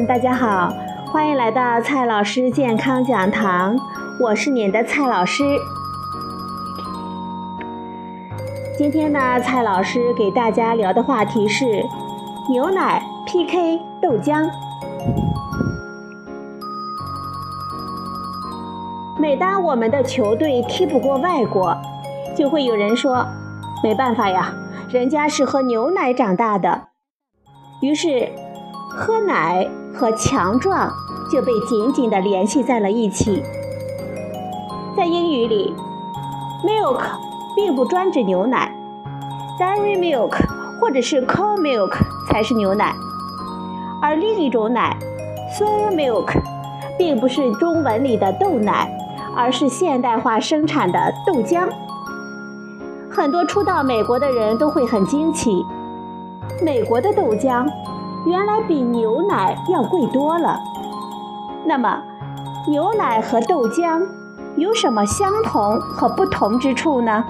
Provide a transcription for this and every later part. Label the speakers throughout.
Speaker 1: 大家好，欢迎来到蔡老师健康讲堂，我是您的蔡老师。今天呢，蔡老师给大家聊的话题是牛奶 PK 豆浆。每当我们的球队踢不过外国，就会有人说：“没办法呀，人家是喝牛奶长大的。”于是，喝奶和强壮就被紧紧地联系在了一起。在英语里，milk 并不专指牛奶，dairy milk 或者是 cow milk 才是牛奶，而另一种奶，soy milk 并不是中文里的豆奶。而是现代化生产的豆浆。很多初到美国的人都会很惊奇，美国的豆浆原来比牛奶要贵多了。那么，牛奶和豆浆有什么相同和不同之处呢？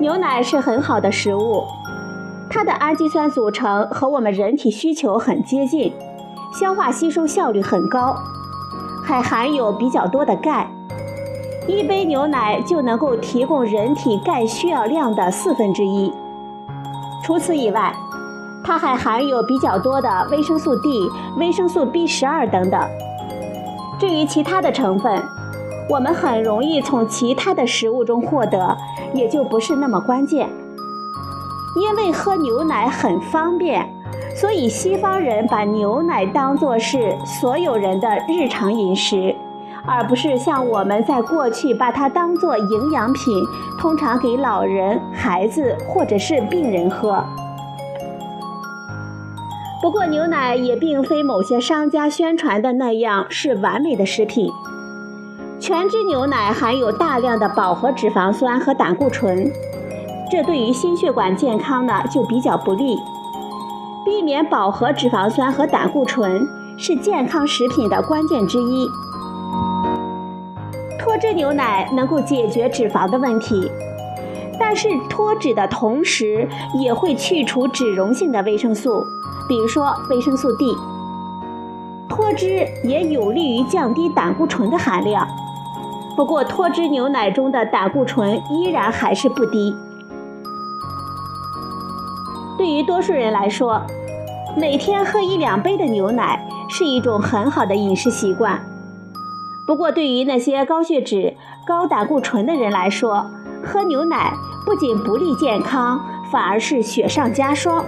Speaker 1: 牛奶是很好的食物，它的氨基酸组成和我们人体需求很接近，消化吸收效率很高。还含有比较多的钙，一杯牛奶就能够提供人体钙需要量的四分之一。除此以外，它还含有比较多的维生素 D、维生素 B 十二等等。至于其他的成分，我们很容易从其他的食物中获得，也就不是那么关键。因为喝牛奶很方便。所以，西方人把牛奶当作是所有人的日常饮食，而不是像我们在过去把它当作营养品，通常给老人、孩子或者是病人喝。不过，牛奶也并非某些商家宣传的那样是完美的食品。全脂牛奶含有大量的饱和脂肪酸和胆固醇，这对于心血管健康呢就比较不利。避免饱和脂肪酸和胆固醇是健康食品的关键之一。脱脂牛奶能够解决脂肪的问题，但是脱脂的同时也会去除脂溶性的维生素，比如说维生素 D。脱脂也有利于降低胆固醇的含量，不过脱脂牛奶中的胆固醇依然还是不低。对于多数人来说，每天喝一两杯的牛奶是一种很好的饮食习惯。不过，对于那些高血脂、高胆固醇的人来说，喝牛奶不仅不利健康，反而是雪上加霜。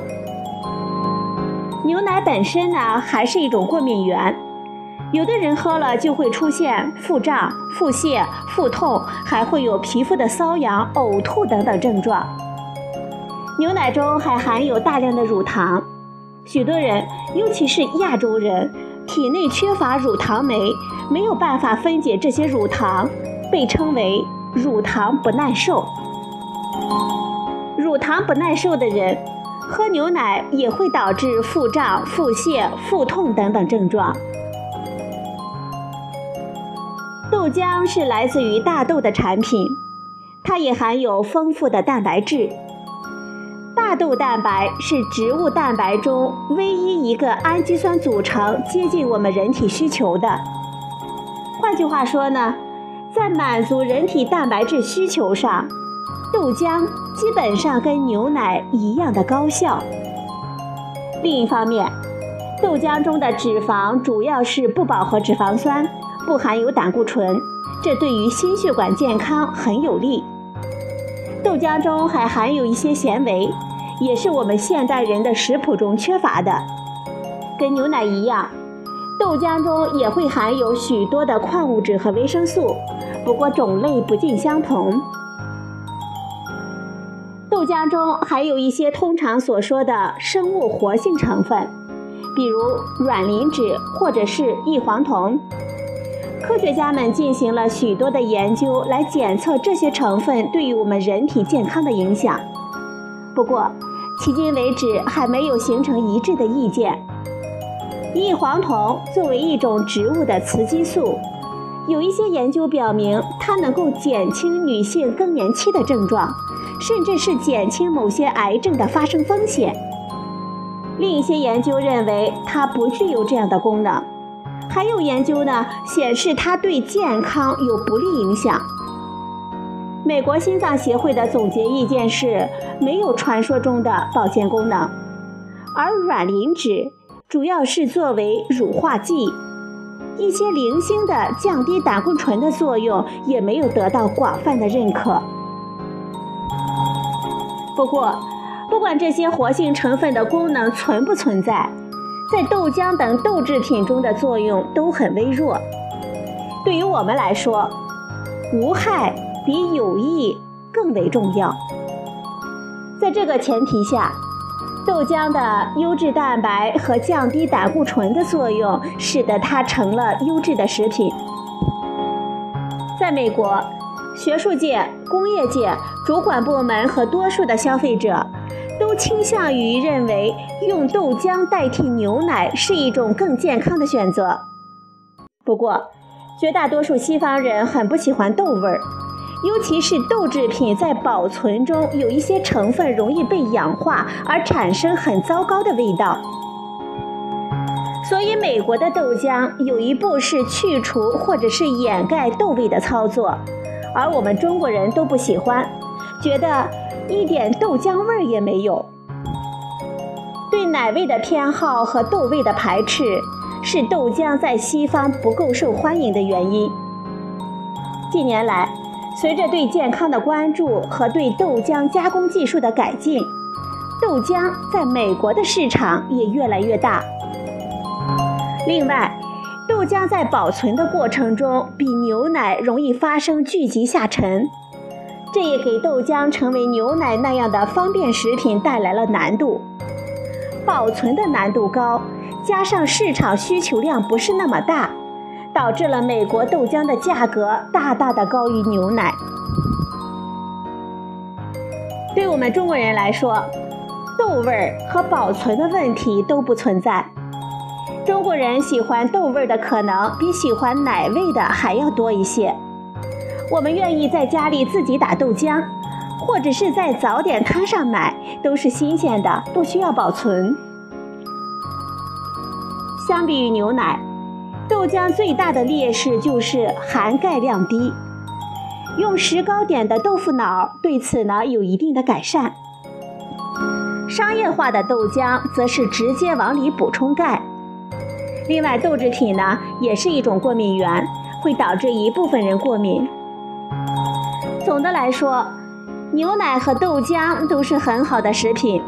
Speaker 1: 牛奶本身呢，还是一种过敏源，有的人喝了就会出现腹胀、腹泻、腹痛，还会有皮肤的瘙痒、呕吐等等症状。牛奶中还含有大量的乳糖，许多人，尤其是亚洲人，体内缺乏乳糖酶，没有办法分解这些乳糖，被称为乳糖不耐受。乳糖不耐受的人，喝牛奶也会导致腹胀、腹泻、腹痛等等症状。豆浆是来自于大豆的产品，它也含有丰富的蛋白质。大豆蛋白是植物蛋白中唯一一个氨基酸组成接近我们人体需求的。换句话说呢，在满足人体蛋白质需求上，豆浆基本上跟牛奶一样的高效。另一方面，豆浆中的脂肪主要是不饱和脂肪酸，不含有胆固醇，这对于心血管健康很有利。豆浆中还含有一些纤维，也是我们现代人的食谱中缺乏的。跟牛奶一样，豆浆中也会含有许多的矿物质和维生素，不过种类不尽相同。豆浆中还有一些通常所说的生物活性成分，比如卵磷脂或者是异黄酮。科学家们进行了许多的研究来检测这些成分对于我们人体健康的影响，不过迄今为止还没有形成一致的意见。异黄酮作为一种植物的雌激素，有一些研究表明它能够减轻女性更年期的症状，甚至是减轻某些癌症的发生风险。另一些研究认为它不具有这样的功能，还有研究呢显示它对健康有不利影响。美国心脏协会的总结意见是没有传说中的保健功能，而卵磷脂主要是作为乳化剂，一些零星的降低胆固醇的作用也没有得到广泛的认可。不过，不管这些活性成分的功能存不存在，在豆浆等豆制品中的作用都很微弱。对于我们来说，无害比有益更为重要。在这个前提下，豆浆的优质蛋白和降低胆固醇的作用，使得它成了优质的食品。在美国。学术界、工业界、主管部门和多数的消费者，都倾向于认为用豆浆代替牛奶是一种更健康的选择。不过，绝大多数西方人很不喜欢豆味儿，尤其是豆制品在保存中有一些成分容易被氧化而产生很糟糕的味道。所以，美国的豆浆有一步是去除或者是掩盖豆味的操作。而我们中国人都不喜欢，觉得一点豆浆味儿也没有。对奶味的偏好和豆味的排斥，是豆浆在西方不够受欢迎的原因。近年来，随着对健康的关注和对豆浆加工技术的改进，豆浆在美国的市场也越来越大。另外，豆浆在保存的过程中，比牛奶容易发生聚集下沉，这也给豆浆成为牛奶那样的方便食品带来了难度。保存的难度高，加上市场需求量不是那么大，导致了美国豆浆的价格大大的高于牛奶。对我们中国人来说，豆味儿和保存的问题都不存在。中国人喜欢豆味儿的可能比喜欢奶味的还要多一些。我们愿意在家里自己打豆浆，或者是在早点摊上买，都是新鲜的，不需要保存。相比于牛奶，豆浆最大的劣势就是含钙量低。用石膏点的豆腐脑对此呢有一定的改善。商业化的豆浆则是直接往里补充钙。另外，豆制品呢也是一种过敏源，会导致一部分人过敏。总的来说，牛奶和豆浆都是很好的食品，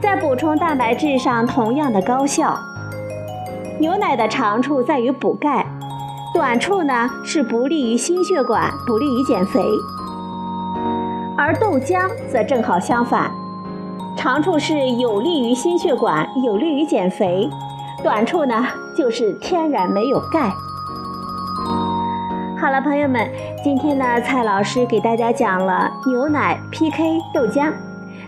Speaker 1: 在补充蛋白质上同样的高效。牛奶的长处在于补钙，短处呢是不利于心血管，不利于减肥。而豆浆则正好相反，长处是有利于心血管，有利于减肥。短处呢，就是天然没有钙。好了，朋友们，今天呢，蔡老师给大家讲了牛奶 PK 豆浆，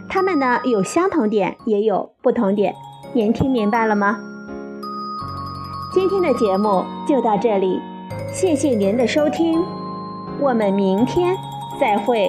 Speaker 1: 它们呢有相同点，也有不同点，您听明白了吗？今天的节目就到这里，谢谢您的收听，我们明天再会。